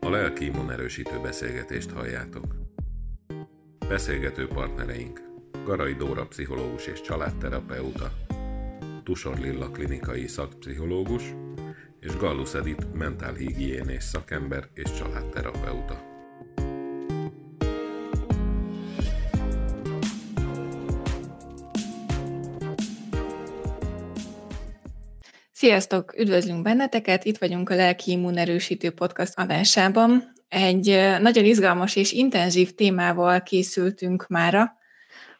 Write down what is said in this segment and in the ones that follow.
A lelki immunerősítő beszélgetést halljátok. Beszélgető partnereink Garai Dóra pszichológus és családterapeuta, Tusor Lilla klinikai szakpszichológus és Gallus Edith mentálhigiénés szakember és családterapeuta. Sziasztok! Üdvözlünk benneteket! Itt vagyunk a Lelki Immunerősítő Podcast adásában. Egy nagyon izgalmas és intenzív témával készültünk mára,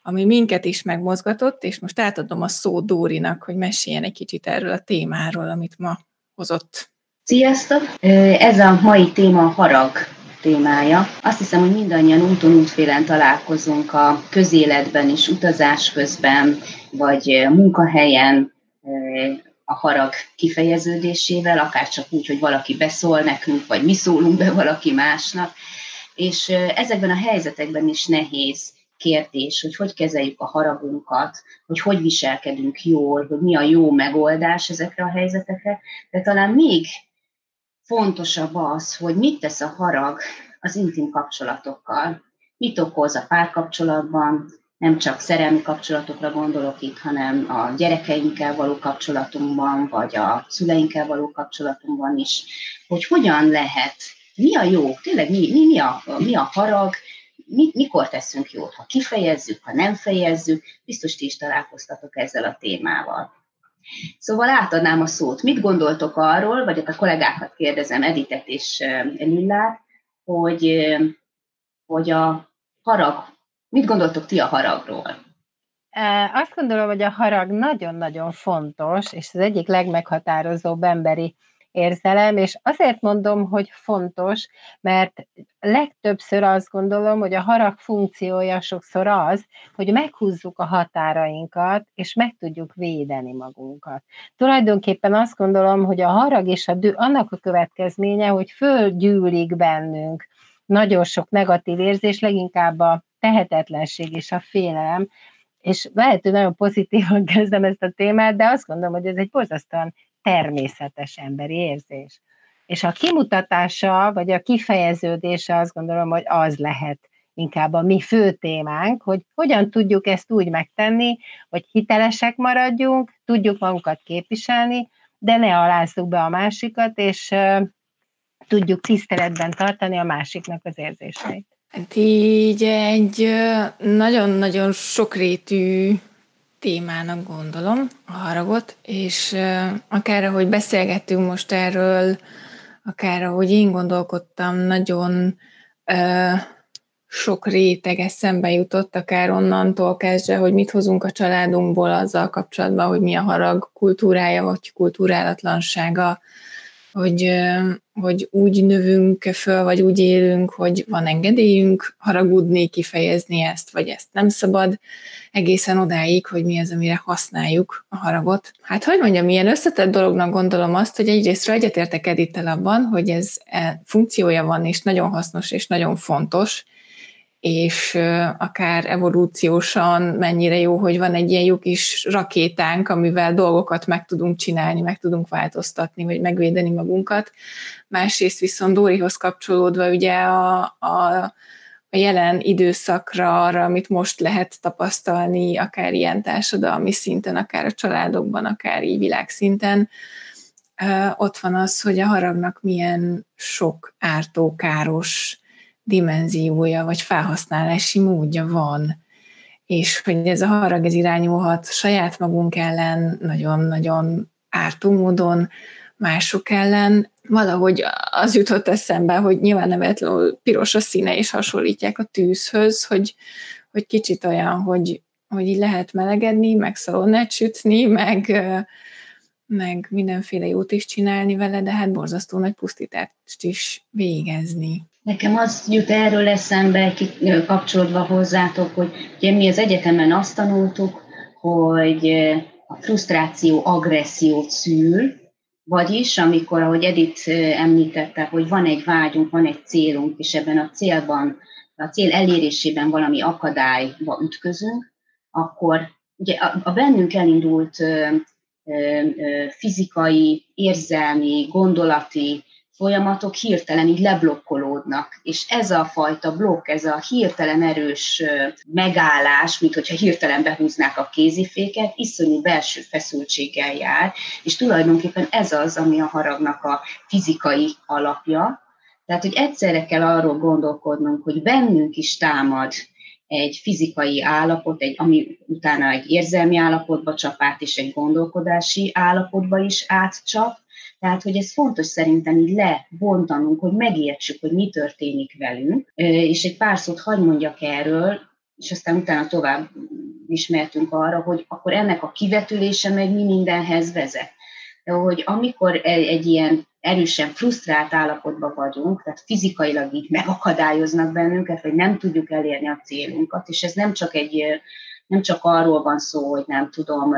ami minket is megmozgatott, és most átadom a szó Dórinak, hogy meséljen egy kicsit erről a témáról, amit ma hozott. Sziasztok! Ez a mai téma a harag témája. Azt hiszem, hogy mindannyian úton útfélen találkozunk a közéletben is, utazás közben, vagy munkahelyen, a harag kifejeződésével, akár csak úgy, hogy valaki beszól nekünk, vagy mi szólunk be valaki másnak. És ezekben a helyzetekben is nehéz kérdés, hogy hogy kezeljük a haragunkat, hogy hogy viselkedünk jól, hogy mi a jó megoldás ezekre a helyzetekre, de talán még fontosabb az, hogy mit tesz a harag az intim kapcsolatokkal, mit okoz a párkapcsolatban, nem csak szerelmi kapcsolatokra gondolok itt, hanem a gyerekeinkkel való kapcsolatunkban, vagy a szüleinkkel való kapcsolatunkban is, hogy hogyan lehet, mi a jó, tényleg mi, mi, mi, a, mi a harag, mi, mikor teszünk jót, ha kifejezzük, ha nem fejezzük, biztos ti is találkoztatok ezzel a témával. Szóval átadnám a szót. Mit gondoltok arról, vagy a kollégákat kérdezem, Editet és Lillát, hogy, hogy a harag Mit gondoltok ti a haragról? Azt gondolom, hogy a harag nagyon-nagyon fontos, és az egyik legmeghatározóbb emberi érzelem, és azért mondom, hogy fontos, mert legtöbbször azt gondolom, hogy a harag funkciója sokszor az, hogy meghúzzuk a határainkat, és meg tudjuk védeni magunkat. Tulajdonképpen azt gondolom, hogy a harag és a dű, annak a következménye, hogy fölgyűlik bennünk nagyon sok negatív érzés, leginkább a tehetetlenség és a félelem, és lehet, hogy nagyon pozitívan kezdem ezt a témát, de azt gondolom, hogy ez egy borzasztóan természetes emberi érzés. És a kimutatása, vagy a kifejeződése azt gondolom, hogy az lehet inkább a mi fő témánk, hogy hogyan tudjuk ezt úgy megtenni, hogy hitelesek maradjunk, tudjuk magunkat képviselni, de ne alázzuk be a másikat, és tudjuk tiszteletben tartani a másiknak az érzéseit. Hát így egy nagyon-nagyon sokrétű témának gondolom a haragot, és akár ahogy beszélgettünk most erről, akár ahogy én gondolkodtam, nagyon uh, sok réteg eszembe jutott, akár onnantól kezdve, hogy mit hozunk a családunkból azzal kapcsolatban, hogy mi a harag kultúrája, vagy kultúrálatlansága, hogy, hogy úgy növünk föl, vagy úgy élünk, hogy van engedélyünk haragudni, kifejezni ezt, vagy ezt nem szabad, egészen odáig, hogy mi az, amire használjuk a haragot. Hát, hogy mondjam, milyen összetett dolognak gondolom azt, hogy egyrésztről egyetértek Edittel abban, hogy ez e, funkciója van, és nagyon hasznos, és nagyon fontos, és akár evolúciósan mennyire jó, hogy van egy ilyen jó kis rakétánk, amivel dolgokat meg tudunk csinálni, meg tudunk változtatni, vagy megvédeni magunkat. Másrészt viszont Dórihoz kapcsolódva ugye a, a, a jelen időszakra, arra, amit most lehet tapasztalni, akár ilyen társadalmi szinten, akár a családokban, akár így világszinten, ott van az, hogy a haragnak milyen sok ártó, káros dimenziója, vagy felhasználási módja van, és hogy ez a harag ez irányulhat saját magunk ellen, nagyon-nagyon ártó módon, mások ellen. Valahogy az jutott eszembe, hogy nyilván nevetlenül piros a színe, és hasonlítják a tűzhöz, hogy, hogy kicsit olyan, hogy, hogy így lehet melegedni, meg szalonnát sütni, meg, meg mindenféle jót is csinálni vele, de hát borzasztó nagy pusztítást is végezni. Nekem az jut erről eszembe, kapcsolódva hozzátok, hogy ugye mi az egyetemen azt tanultuk, hogy a frusztráció agressziót szül, vagyis amikor, ahogy Edith említette, hogy van egy vágyunk, van egy célunk, és ebben a célban, a cél elérésében valami akadályba ütközünk, akkor ugye a, a bennünk elindult fizikai, érzelmi, gondolati folyamatok hirtelen így leblokkolódnak. És ez a fajta blokk, ez a hirtelen erős megállás, mint hogyha hirtelen behúznák a kéziféket, iszonyú belső feszültséggel jár, és tulajdonképpen ez az, ami a haragnak a fizikai alapja. Tehát, hogy egyszerre kell arról gondolkodnunk, hogy bennünk is támad egy fizikai állapot, egy, ami utána egy érzelmi állapotba csap át, és egy gondolkodási állapotba is átcsap, tehát, hogy ez fontos szerintem így lebontanunk, hogy megértsük, hogy mi történik velünk, és egy pár szót hagyd mondjak erről, és aztán utána tovább ismertünk arra, hogy akkor ennek a kivetülése meg mi mindenhez vezet. De hogy amikor e, egy ilyen erősen frusztrált állapotban vagyunk, tehát fizikailag így megakadályoznak bennünket, vagy nem tudjuk elérni a célunkat, és ez nem csak egy nem csak arról van szó, hogy nem tudom,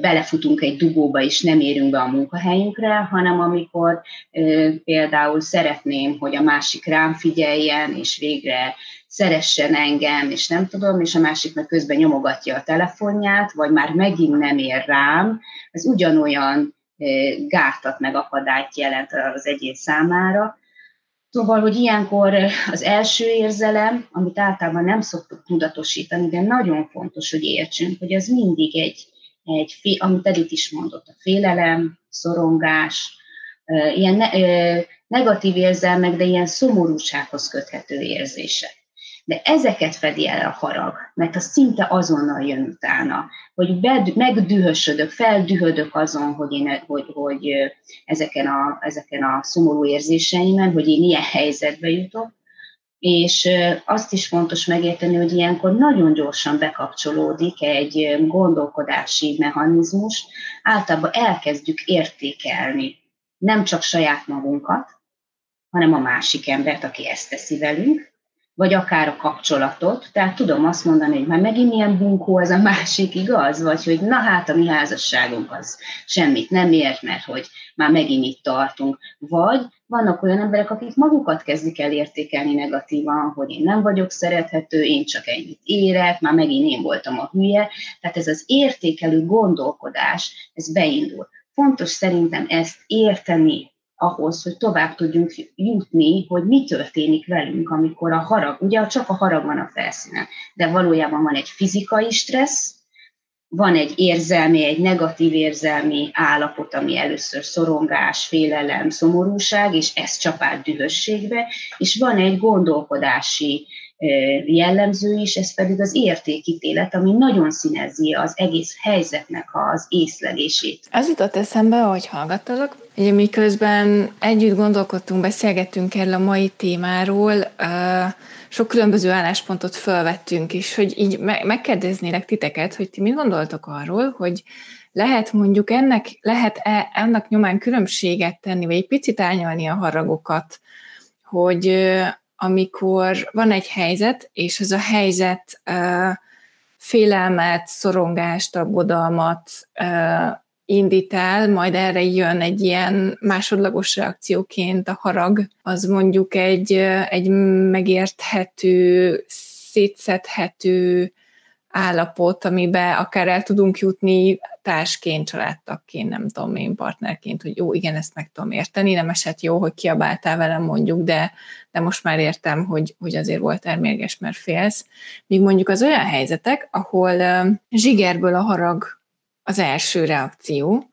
belefutunk egy dugóba, és nem érünk be a munkahelyünkre, hanem amikor például szeretném, hogy a másik rám figyeljen, és végre szeressen engem, és nem tudom, és a másik meg közben nyomogatja a telefonját, vagy már megint nem ér rám, ez ugyanolyan gátat meg akadályt jelent az egyén számára. Szóval, hogy ilyenkor az első érzelem, amit általában nem szoktuk tudatosítani, de nagyon fontos, hogy értsünk, hogy az mindig egy, egy, amit Edith is mondott, a félelem, szorongás, ilyen ne, negatív érzelmek, de ilyen szomorúsághoz köthető érzések. De ezeket fedi el a harag, mert az szinte azonnal jön utána, hogy bed, megdühösödök, feldühödök azon, hogy, én, hogy, hogy ezeken, a, ezeken a szomorú érzéseimen, hogy én ilyen helyzetbe jutok, és azt is fontos megérteni, hogy ilyenkor nagyon gyorsan bekapcsolódik egy gondolkodási mechanizmus, általában elkezdjük értékelni nem csak saját magunkat, hanem a másik embert, aki ezt teszi velünk, vagy akár a kapcsolatot. Tehát tudom azt mondani, hogy már megint milyen bunkó az a másik, igaz? Vagy hogy na hát a mi házasságunk az semmit nem ért, mert hogy már megint itt tartunk. Vagy vannak olyan emberek, akik magukat kezdik el értékelni negatívan, hogy én nem vagyok szerethető, én csak ennyit érek, már megint én voltam a hülye. Tehát ez az értékelő gondolkodás, ez beindul. Fontos szerintem ezt érteni, ahhoz, hogy tovább tudjunk jutni, hogy mi történik velünk, amikor a harag, ugye csak a harag van a felszínen, de valójában van egy fizikai stressz, van egy érzelmi, egy negatív érzelmi állapot, ami először szorongás, félelem, szomorúság, és ez csapát dühösségbe, és van egy gondolkodási jellemző is, ez pedig az értékítélet, ami nagyon színezi az egész helyzetnek az észlelését. Az jutott eszembe, hogy hallgattalak, Ugye miközben együtt gondolkodtunk, beszélgettünk erről a mai témáról, sok különböző álláspontot felvettünk, és hogy így megkérdeznélek titeket, hogy ti mit gondoltok arról, hogy lehet mondjuk ennek, lehet-e ennek nyomán különbséget tenni, vagy egy picit árnyalni a haragokat, hogy amikor van egy helyzet, és ez a helyzet félelmet, szorongást, aggodalmat indít el, majd erre jön egy ilyen másodlagos reakcióként a harag, az mondjuk egy, egy megérthető, szétszedhető állapot, amiben akár el tudunk jutni társként, családtagként, nem tudom én, partnerként, hogy jó, igen, ezt meg tudom érteni, nem esett jó, hogy kiabáltál velem mondjuk, de, de most már értem, hogy, hogy azért volt mérges, mert félsz. Míg mondjuk az olyan helyzetek, ahol uh, zsigerből a harag az első reakció,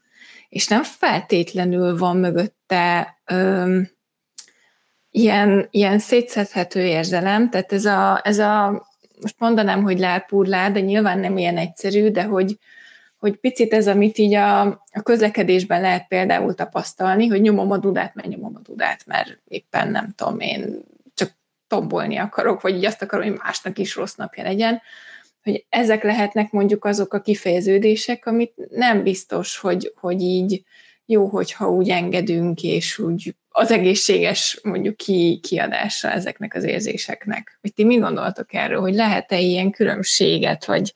és nem feltétlenül van mögötte öm, ilyen, ilyen szétszedhető érzelem, tehát ez a, ez a most mondanám, hogy lárpúrlár, de nyilván nem ilyen egyszerű, de hogy, hogy picit ez, amit így a, a közlekedésben lehet például tapasztalni, hogy nyomom a dudát, mert nyomom a dudát, mert éppen nem tudom én, csak tombolni akarok, vagy így azt akarom, hogy másnak is rossz napja legyen, hogy ezek lehetnek mondjuk azok a kifejeződések, amit nem biztos, hogy, hogy így jó, hogyha úgy engedünk, és úgy az egészséges mondjuk ki, kiadása ezeknek az érzéseknek. Hogy ti mi gondoltok erről, hogy lehet-e ilyen különbséget, vagy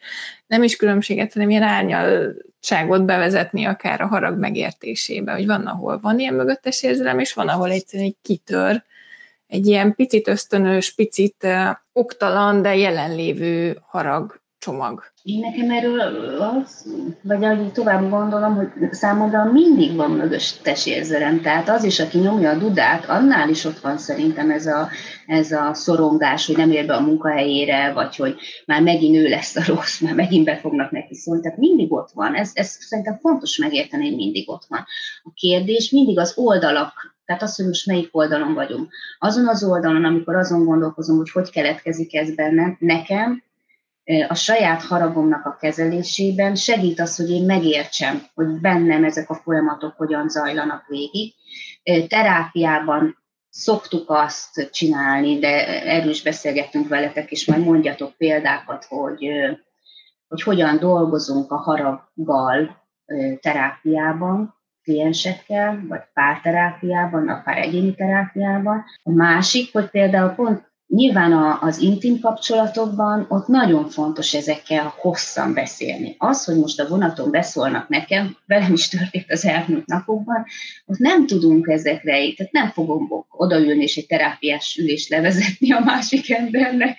nem is különbséget, hanem ilyen árnyaltságot bevezetni akár a harag megértésébe, hogy van, ahol van ilyen mögöttes érzelem, és van, ahol egyszerűen egy kitör, egy ilyen picit ösztönös, picit oktalan, de jelenlévő harag csomag. Én nekem erről az, vagy ahogy tovább gondolom, hogy számomra mindig van mögöttes érzelem. Tehát az is, aki nyomja a dudát, annál is ott van szerintem ez a, ez a szorongás, hogy nem ér be a munkahelyére, vagy hogy már megint ő lesz a rossz, már megint be fognak neki szólni. Tehát mindig ott van. Ez, ez szerintem fontos megérteni, hogy mindig ott van. A kérdés mindig az oldalak tehát az, hogy most melyik oldalon vagyunk. Azon az oldalon, amikor azon gondolkozom, hogy hogy keletkezik ez bennem, nekem a saját haragomnak a kezelésében segít az, hogy én megértsem, hogy bennem ezek a folyamatok hogyan zajlanak végig. Terápiában szoktuk azt csinálni, de erről is beszélgettünk veletek, és majd mondjatok példákat, hogy, hogy hogyan dolgozunk a haraggal terápiában, kliensekkel, vagy párterápiában, akár egyéni terápiában. A másik, hogy például pont Nyilván az intim kapcsolatokban ott nagyon fontos ezekkel hosszan beszélni. Az, hogy most a vonaton beszólnak nekem, velem is történt az elmúlt napokban, ott nem tudunk ezekre, tehát nem fogom odaülni és egy terápiás ülést levezetni a másik embernek,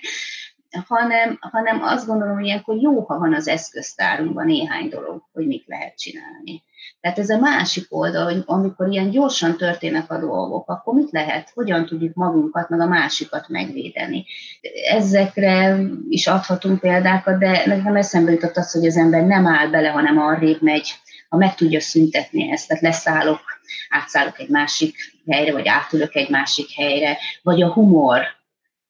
hanem, hanem azt gondolom, hogy ilyenkor jó, ha van az eszköztárunkban néhány dolog, hogy mit lehet csinálni. Tehát ez a másik oldal, hogy amikor ilyen gyorsan történnek a dolgok, akkor mit lehet, hogyan tudjuk magunkat, meg a másikat megvédeni. Ezekre is adhatunk példákat, de nekem eszembe jutott az, hogy az ember nem áll bele, hanem arrébb megy, ha meg tudja szüntetni ezt, tehát leszállok, átszállok egy másik helyre, vagy átülök egy másik helyre, vagy a humor,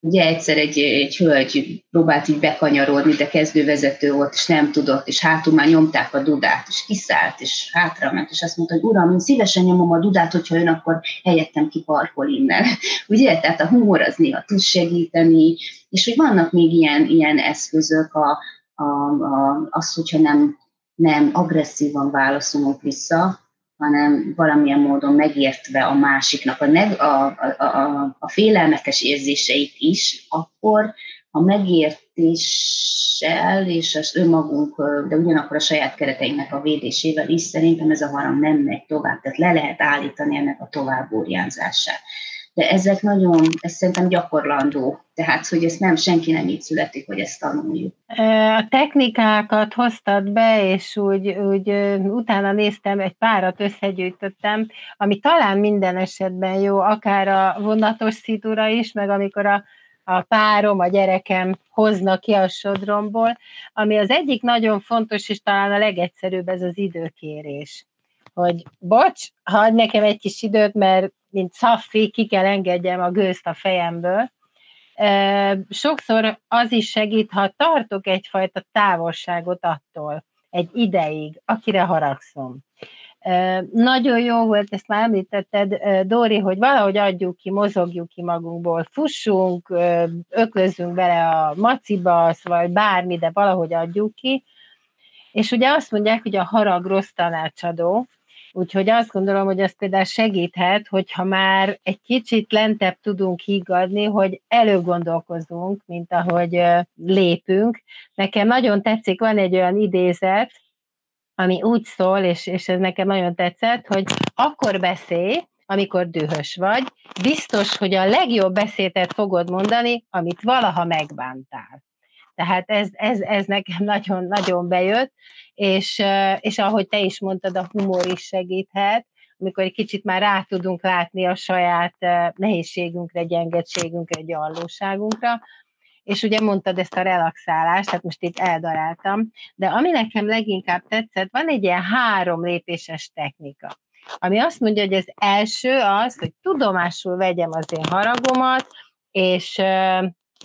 Ugye egyszer egy, egy hölgy próbált így bekanyarodni, de kezdővezető volt, és nem tudott, és hátul már nyomták a dudát, és kiszállt, és hátra ment, és azt mondta, hogy uram, én szívesen nyomom a dudát, hogyha ön akkor helyettem kiparkol innen. Ugye? Tehát a humor az néha tud segíteni, és hogy vannak még ilyen, ilyen eszközök, a, a, a, az, hogyha nem, nem agresszívan válaszolunk vissza, hanem valamilyen módon megértve a másiknak. A, neg- a, a, a, a félelmetes érzéseit is, akkor a megértéssel és az önmagunk, de ugyanakkor a saját kereteinknek a védésével is szerintem ez a harang nem megy tovább, tehát le lehet állítani ennek a továbbúrjánzását de ezek nagyon, ez szerintem gyakorlandó, tehát hogy ezt nem, senki nem így születik, hogy ezt tanuljuk. A technikákat hoztad be, és úgy, úgy utána néztem, egy párat összegyűjtöttem, ami talán minden esetben jó, akár a vonatos szitúra is, meg amikor a, a párom, a gyerekem hoznak ki a sodromból, ami az egyik nagyon fontos, és talán a legegyszerűbb ez az időkérés. Hogy bocs, hadd nekem egy kis időt, mert mint szaffi, ki kell engedjem a gőzt a fejemből. Sokszor az is segít, ha tartok egyfajta távolságot attól, egy ideig, akire haragszom. Nagyon jó volt, ezt már említetted, Dóri, hogy valahogy adjuk ki, mozogjuk ki magunkból, fussunk, öklözzünk bele a maciba, vagy bármi, de valahogy adjuk ki. És ugye azt mondják, hogy a harag rossz tanácsadó, Úgyhogy azt gondolom, hogy ez például segíthet, hogyha már egy kicsit lentebb tudunk higgadni, hogy előgondolkozunk, mint ahogy lépünk. Nekem nagyon tetszik, van egy olyan idézet, ami úgy szól, és, és ez nekem nagyon tetszett, hogy akkor beszélj, amikor dühös vagy, biztos, hogy a legjobb beszédet fogod mondani, amit valaha megbántál. Tehát ez, ez, ez nekem nagyon-nagyon bejött, és, és ahogy te is mondtad, a humor is segíthet, amikor egy kicsit már rá tudunk látni a saját nehézségünkre, gyengeségünkre, gyarlóságunkra, és ugye mondtad ezt a relaxálást, tehát most itt eldaráltam, de ami nekem leginkább tetszett, van egy ilyen három lépéses technika, ami azt mondja, hogy az első az, hogy tudomásul vegyem az én haragomat, és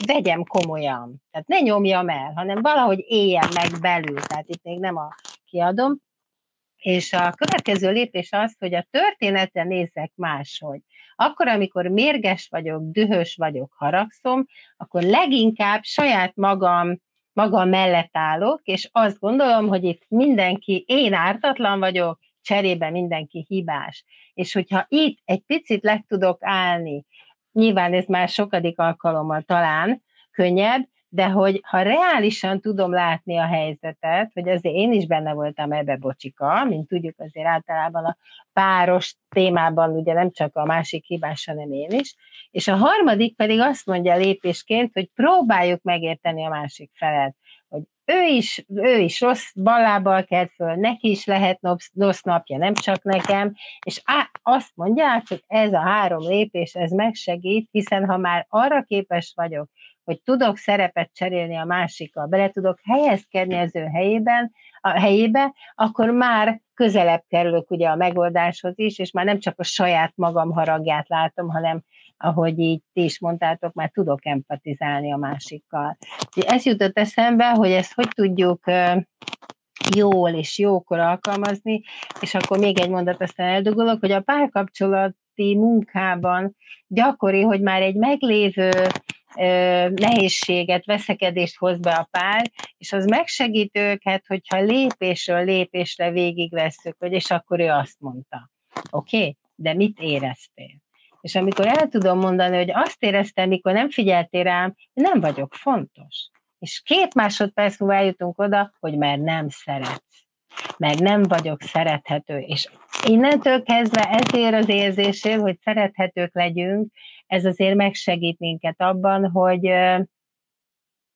vegyem komolyan. Tehát ne nyomjam el, hanem valahogy éljen meg belül. Tehát itt még nem a kiadom. És a következő lépés az, hogy a történetre nézzek máshogy. Akkor, amikor mérges vagyok, dühös vagyok, haragszom, akkor leginkább saját magam, magam mellett állok, és azt gondolom, hogy itt mindenki, én ártatlan vagyok, cserébe mindenki hibás. És hogyha itt egy picit le tudok állni, nyilván ez már sokadik alkalommal talán könnyebb, de hogy ha reálisan tudom látni a helyzetet, hogy azért én is benne voltam ebbe bocsika, mint tudjuk azért általában a páros témában ugye nem csak a másik hibás, hanem én is, és a harmadik pedig azt mondja lépésként, hogy próbáljuk megérteni a másik felet, ő is, ő is rossz ballábbal kelt föl, neki is lehet rossz napja, nem csak nekem, és á, azt mondják, hogy ez a három lépés, ez megsegít, hiszen ha már arra képes vagyok, hogy tudok szerepet cserélni a másikkal, bele tudok helyezkedni az ő helyében, a helyébe, akkor már közelebb kerülök ugye a megoldáshoz is, és már nem csak a saját magam haragját látom, hanem ahogy így ti is mondtátok, már tudok empatizálni a másikkal. Ez jutott eszembe, hogy ezt hogy tudjuk jól és jókor alkalmazni, és akkor még egy mondat aztán eldugolok, hogy a párkapcsolati munkában gyakori, hogy már egy meglévő nehézséget, veszekedést hoz be a pár, és az megsegít őket, hogyha lépésről lépésre végigvesszük, hogy és akkor ő azt mondta. Oké? Okay? De mit éreztél? És amikor el tudom mondani, hogy azt éreztem, mikor nem figyeltél rám, nem vagyok fontos. És két másodperc múlva eljutunk oda, hogy már nem szeretsz. Mert nem vagyok szerethető. És innentől kezdve ezért az érzésért, hogy szerethetők legyünk, ez azért megsegít minket abban, hogy,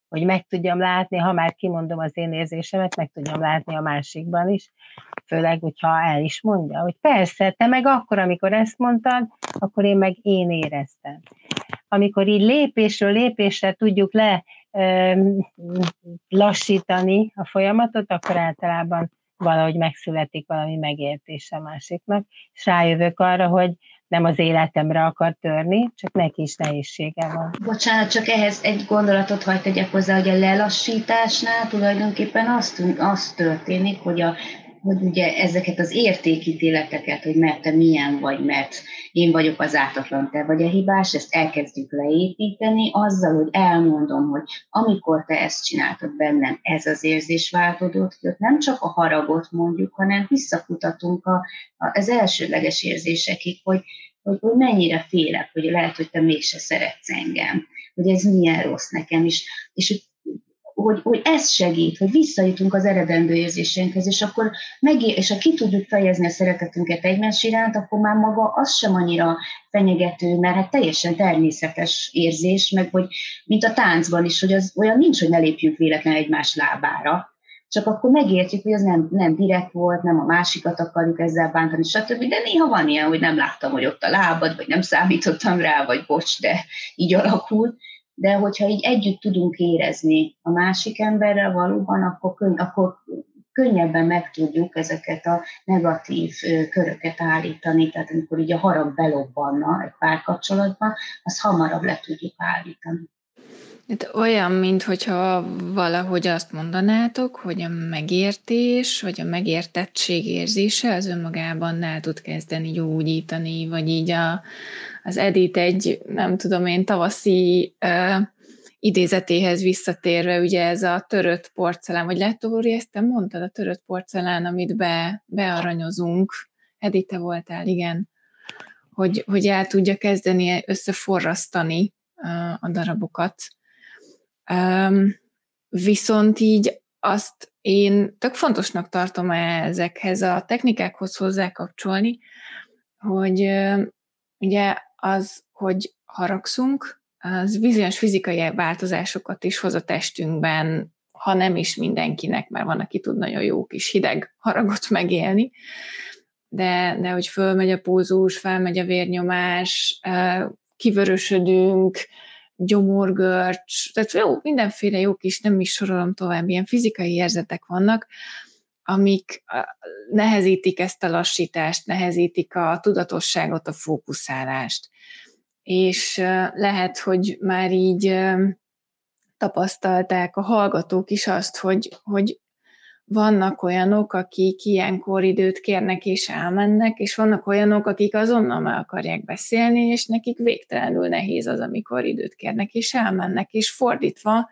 hogy meg tudjam látni, ha már kimondom az én érzésemet, meg tudjam látni a másikban is, főleg, hogyha el is mondja, hogy persze, te meg akkor, amikor ezt mondtad, akkor én meg én éreztem. Amikor így lépésről lépésre tudjuk le lassítani a folyamatot, akkor általában valahogy megszületik valami megértése másiknak, és rájövök arra, hogy nem az életemre akar törni, csak neki is nehézsége van. Bocsánat, csak ehhez egy gondolatot hagyd tegyek hozzá, hogy a lelassításnál tulajdonképpen azt, azt történik, hogy a hogy ugye ezeket az értékítéleteket, hogy mert te milyen vagy, mert én vagyok az ártatlan, te vagy a hibás, ezt elkezdjük leépíteni azzal, hogy elmondom, hogy amikor te ezt csináltad bennem, ez az érzés változódott hogy ott nem csak a haragot mondjuk, hanem visszafutatunk a, a, az elsődleges érzésekig, hogy, hogy, hogy mennyire félek, hogy lehet, hogy te mégse szeretsz engem, hogy ez milyen rossz nekem is, és hogy hogy, hogy ez segít, hogy visszajutunk az eredendő érzéseinkhez, és akkor meg, és ha ki tudjuk fejezni a szeretetünket egymás iránt, akkor már maga az sem annyira fenyegető, mert hát teljesen természetes érzés, meg hogy mint a táncban is, hogy az olyan nincs, hogy ne lépjünk véletlenül egymás lábára, csak akkor megértjük, hogy az nem, nem direkt volt, nem a másikat akarjuk ezzel bántani, stb. De néha van ilyen, hogy nem láttam, hogy ott a lábad, vagy nem számítottam rá, vagy bocs, de így alakult de hogyha így együtt tudunk érezni a másik emberrel valóban, akkor, könny- akkor könnyebben meg tudjuk ezeket a negatív köröket állítani, tehát amikor így a harag belobbanna egy párkapcsolatban, az hamarabb le tudjuk állítani. Hát olyan, mintha valahogy azt mondanátok, hogy a megértés, vagy a megértettség érzése az önmagában el tud kezdeni gyógyítani, vagy így a, az Edith egy, nem tudom én, tavaszi uh, idézetéhez visszatérve, ugye ez a törött porcelán, vagy lehet, ezt te mondtad, a törött porcelán, amit be, bearanyozunk, Edith, voltál, igen, hogy, hogy el tudja kezdeni összeforrasztani a darabokat. Um, viszont így azt én tök fontosnak tartom ezekhez a technikákhoz hozzá kapcsolni, hogy ugye az, hogy haragszunk, az bizonyos fizikai változásokat is hoz a testünkben, ha nem is mindenkinek, mert van, aki tud nagyon jó kis hideg haragot megélni, de, de hogy fölmegy a pulzus, felmegy a vérnyomás, kivörösödünk, gyomorgörcs, tehát jó, mindenféle jó kis, nem is sorolom tovább, ilyen fizikai érzetek vannak, amik nehezítik ezt a lassítást, nehezítik a tudatosságot, a fókuszálást. És lehet, hogy már így tapasztalták a hallgatók is azt, hogy, hogy vannak olyanok, akik ilyenkor időt kérnek és elmennek, és vannak olyanok, akik azonnal meg akarják beszélni, és nekik végtelenül nehéz az, amikor időt kérnek és elmennek, és fordítva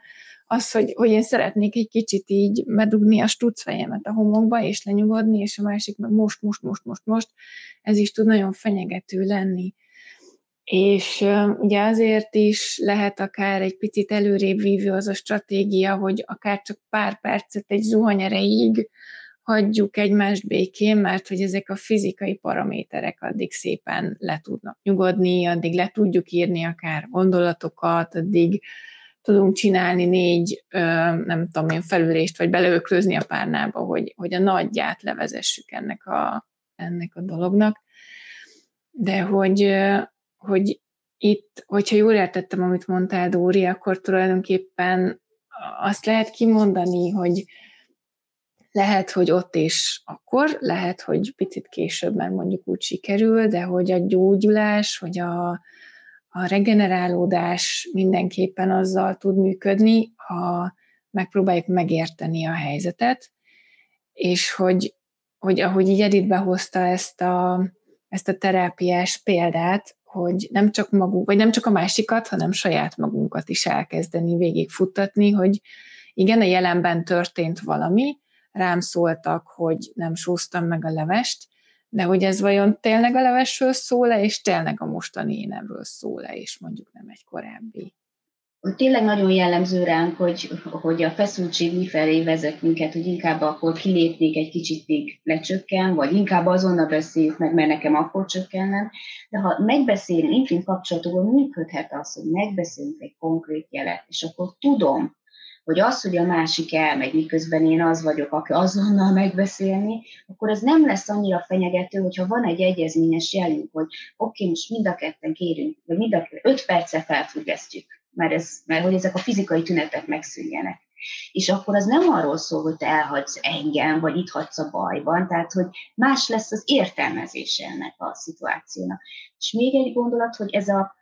az, hogy, hogy én szeretnék egy kicsit így bedugni a stuccfejemet a homokba, és lenyugodni, és a másik meg most, most, most, most, most, ez is tud nagyon fenyegető lenni. És ugye azért is lehet akár egy picit előrébb vívő az a stratégia, hogy akár csak pár percet egy zuhany erejéig hagyjuk egymást békén, mert hogy ezek a fizikai paraméterek addig szépen le tudnak nyugodni, addig le tudjuk írni akár gondolatokat, addig tudunk csinálni négy, nem tudom én, felülést, vagy beleöklözni a párnába, hogy, hogy a nagyját levezessük ennek a, ennek a dolognak. De hogy, hogy itt, hogyha jól értettem, amit mondtál, Dóri, akkor tulajdonképpen azt lehet kimondani, hogy lehet, hogy ott és akkor, lehet, hogy picit később, mert mondjuk úgy sikerül, de hogy a gyógyulás, hogy a, a regenerálódás mindenképpen azzal tud működni, ha megpróbáljuk megérteni a helyzetet, és hogy, hogy ahogy így Edith behozta ezt a, ezt a terápiás példát, hogy nem csak magunk, vagy nem csak a másikat, hanem saját magunkat is elkezdeni végigfuttatni, hogy igen, a jelenben történt valami, rám szóltak, hogy nem sóztam meg a levest, de hogy ez vajon tényleg a levesről szól-e, és tényleg a mostani énemről szól-e, és mondjuk nem egy korábbi. Tényleg nagyon jellemző ránk, hogy, hogy a feszültség mifelé vezet minket, hogy inkább akkor kilépnék egy kicsit még lecsökken, vagy inkább azonnal beszéljük meg, mert nekem akkor csökkenne. De ha megbeszélünk, intim kapcsolatokban működhet az, hogy megbeszélünk egy konkrét jelet, és akkor tudom, hogy az, hogy a másik elmegy, miközben én az vagyok, aki azonnal megbeszélni, akkor ez nem lesz annyira fenyegető, hogyha van egy egyezményes jelünk, hogy oké, okay, most mind a ketten kérünk, vagy mind a öt percre felfüggesztjük, mert, ez, mert hogy ezek a fizikai tünetek megszűnjenek. És akkor az nem arról szól, hogy te elhagysz engem, vagy itt hagysz a bajban, tehát hogy más lesz az értelmezése ennek a szituációnak. És még egy gondolat, hogy ez a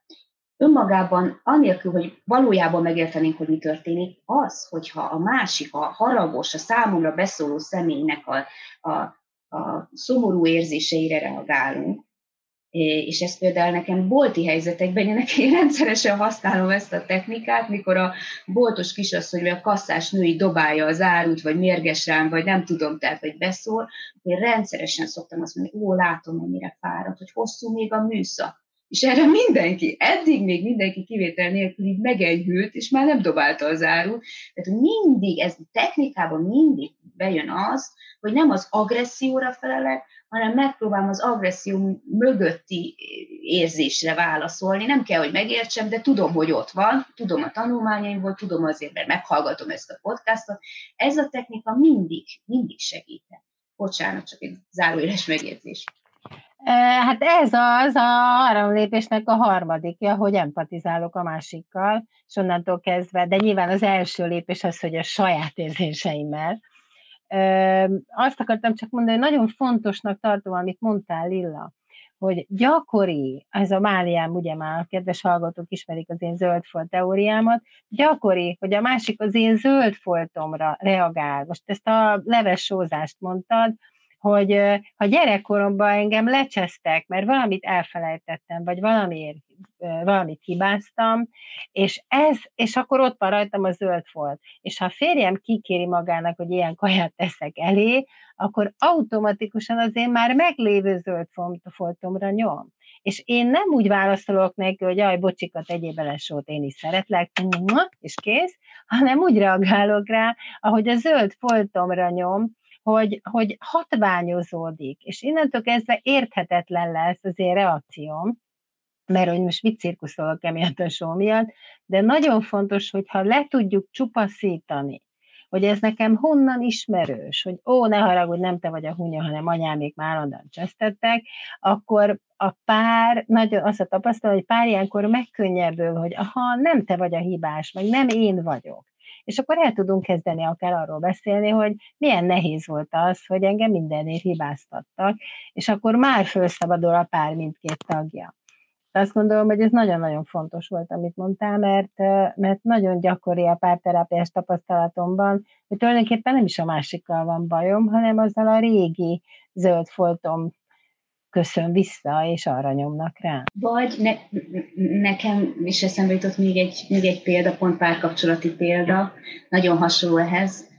önmagában, anélkül, hogy valójában megértenénk, hogy mi történik, az, hogyha a másik, a haragos, a számomra beszóló személynek a, a, a szomorú érzéseire reagálunk, és ez például nekem bolti helyzetekben, én én rendszeresen használom ezt a technikát, mikor a boltos kisasszony vagy a kasszás női dobálja az árut, vagy mérges rám, vagy nem tudom, tehát, vagy beszól, én rendszeresen szoktam azt mondani, ó, látom, mennyire fáradt, hogy hosszú még a műszak és erre mindenki, eddig még mindenki kivétel nélkül így megenyhült, és már nem dobálta az áru. Tehát mindig, ez technikában mindig bejön az, hogy nem az agresszióra felelek, hanem megpróbálom az agresszió mögötti érzésre válaszolni. Nem kell, hogy megértsem, de tudom, hogy ott van, tudom a tanulmányaimból, tudom azért, mert meghallgatom ezt a podcastot. Ez a technika mindig, mindig segít. Bocsánat, csak egy záróéles megjegyzés. Hát ez az a lépésnek a harmadikja, hogy empatizálok a másikkal, és onnantól kezdve, de nyilván az első lépés az, hogy a saját érzéseimmel. Azt akartam csak mondani, hogy nagyon fontosnak tartom, amit mondtál, Lilla, hogy gyakori, ez a máliám, ugye már a kedves hallgatók ismerik az én zöldfolt teóriámat, gyakori, hogy a másik az én zöldfoltomra reagál. Most ezt a leves sózást mondtad, hogy ha gyerekkoromban engem lecsesztek, mert valamit elfelejtettem, vagy valamiért, valamit hibáztam, és ez, és akkor ott van rajtam a zöld folt. És ha a férjem kikéri magának, hogy ilyen kaját teszek elé, akkor automatikusan az én már meglévő zöld foltomra nyom. És én nem úgy válaszolok neki, hogy jaj, bocsikat, tegyél bele sót, én is szeretlek, és kész, hanem úgy reagálok rá, ahogy a zöld foltomra nyom, hogy, hogy hatványozódik, és innentől kezdve érthetetlen lesz az én reakcióm, mert hogy most mit cirkuszolok emiatt a show miatt, de nagyon fontos, hogyha le tudjuk csupaszítani, hogy ez nekem honnan ismerős, hogy ó, ne haragudj, nem te vagy a hunya, hanem anyámék már onnan csesztettek, akkor a pár, nagyon azt a tapasztalat, hogy pár ilyenkor megkönnyebbül, hogy aha, nem te vagy a hibás, meg nem én vagyok és akkor el tudunk kezdeni akár arról beszélni, hogy milyen nehéz volt az, hogy engem mindenért hibáztattak, és akkor már felszabadul a pár mindkét tagja. Azt gondolom, hogy ez nagyon-nagyon fontos volt, amit mondtál, mert, mert nagyon gyakori a párterápiás tapasztalatomban, hogy tulajdonképpen nem is a másikkal van bajom, hanem azzal a régi zöld foltom köszön vissza, és arra nyomnak rá. Vagy ne, nekem is eszembe jutott még egy, még egy példa, pont párkapcsolati példa, nagyon hasonló ehhez,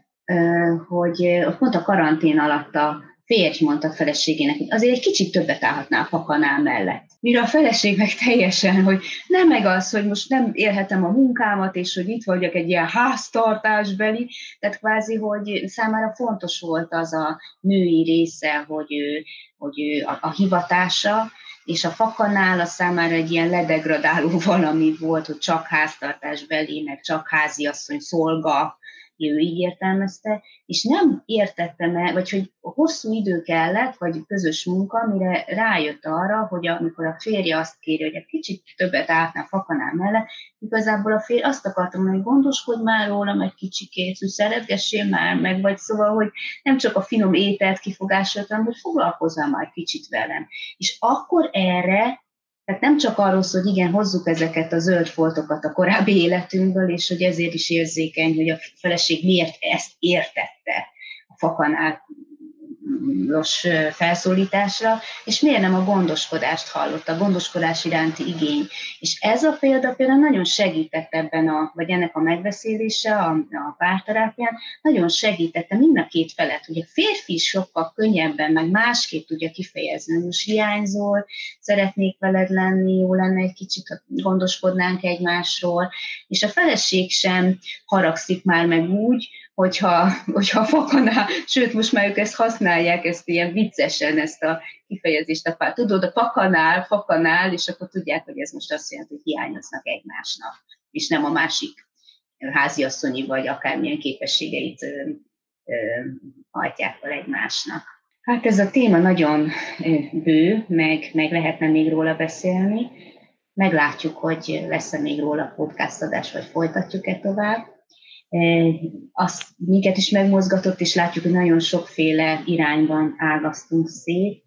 hogy pont a karantén alatt a férj mondta a feleségének, hogy azért egy kicsit többet állhatná a fakanál mellett. Mire a feleség meg teljesen, hogy nem meg az, hogy most nem élhetem a munkámat, és hogy itt vagyok egy ilyen háztartásbeli, tehát kvázi, hogy számára fontos volt az a női része, hogy ő, hogy ő a, a hivatása, és a fakanál a számára egy ilyen ledegradáló valami volt, hogy csak háztartás belé, meg csak háziasszony szolga, ő így értelmezte, és nem értettem el, vagy hogy hosszú idő kellett, vagy közös munka, mire rájött arra, hogy amikor a férje azt kéri, hogy egy kicsit többet átná a fakanál mellett, igazából a férj azt akartam hogy gondoskodj már rólam egy kicsikét, hogy szeretgessél már meg, vagy szóval, hogy nem csak a finom ételt kifogásolt, hanem hogy foglalkozzál már kicsit velem. És akkor erre tehát nem csak arról szól, hogy igen, hozzuk ezeket a zöld foltokat a korábbi életünkből, és hogy ezért is érzékeny, hogy a feleség miért ezt értette a fakanál los felszólításra, és miért nem a gondoskodást hallott, a gondoskodás iránti igény. És ez a példa például nagyon segített ebben, a, vagy ennek a megbeszélése a, a párterápián, nagyon segítette mind a két felet. Ugye a férfi is sokkal könnyebben, meg másképp tudja kifejezni, hogy most hiányzol, szeretnék veled lenni, jó lenne egy kicsit, ha gondoskodnánk egymásról, és a feleség sem haragszik már meg úgy, hogyha, hogyha fakanál, sőt, most már ők ezt használják, ezt ilyen viccesen, ezt a kifejezést, a, tudod, a fakanál, fakanál, és akkor tudják, hogy ez most azt jelenti, hogy hiányoznak egymásnak, és nem a másik háziasszonyi vagy akármilyen képességeit ö, ö, hajtják fel egymásnak. Hát ez a téma nagyon bő, meg, meg lehetne még róla beszélni. Meglátjuk, hogy lesz-e még róla podcast adás, vagy folytatjuk-e tovább azt minket is megmozgatott, és látjuk, hogy nagyon sokféle irányban ágasztunk szét.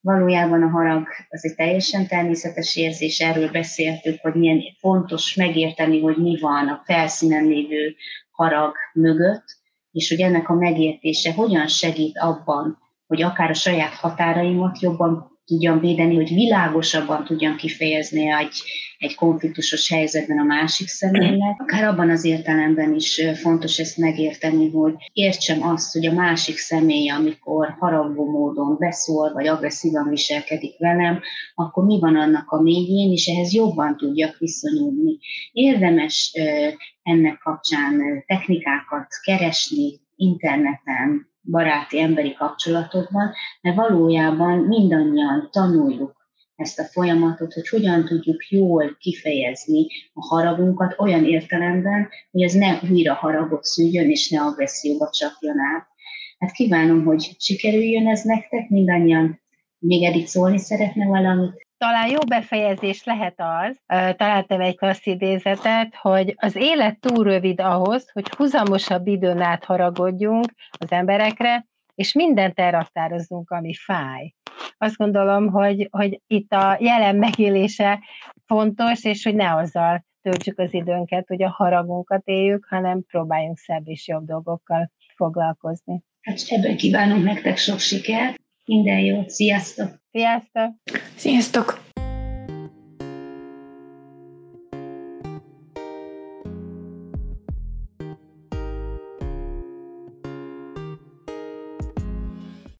Valójában a harag az egy teljesen természetes érzés, erről beszéltük, hogy milyen fontos megérteni, hogy mi van a felszínen lévő harag mögött, és hogy ennek a megértése hogyan segít abban, hogy akár a saját határaimat jobban tudjam védeni, hogy világosabban tudjam kifejezni egy, egy konfliktusos helyzetben a másik személynek. Akár abban az értelemben is fontos ezt megérteni, hogy értsem azt, hogy a másik személy, amikor haragvó módon beszól, vagy agresszívan viselkedik velem, akkor mi van annak a mélyén, és ehhez jobban tudjak viszonyulni. Érdemes ennek kapcsán technikákat keresni interneten, baráti emberi kapcsolatokban, mert valójában mindannyian tanuljuk ezt a folyamatot, hogy hogyan tudjuk jól kifejezni a haragunkat olyan értelemben, hogy ez ne újra haragot szüljön, és ne agresszióba csapjon át. Hát kívánom, hogy sikerüljön ez nektek, mindannyian még eddig szólni szeretne valamit? Talán jó befejezés lehet az, találtam egy klassz idézetet, hogy az élet túl rövid ahhoz, hogy huzamosabb időn át haragudjunk az emberekre, és mindent elraktározzunk, ami fáj. Azt gondolom, hogy, hogy itt a jelen megélése fontos, és hogy ne azzal töltsük az időnket, hogy a haragunkat éljük, hanem próbáljunk szebb és jobb dolgokkal foglalkozni. Hát ebben kívánunk nektek sok sikert, minden jót, sziasztok! Sziasztok! Sziasztok!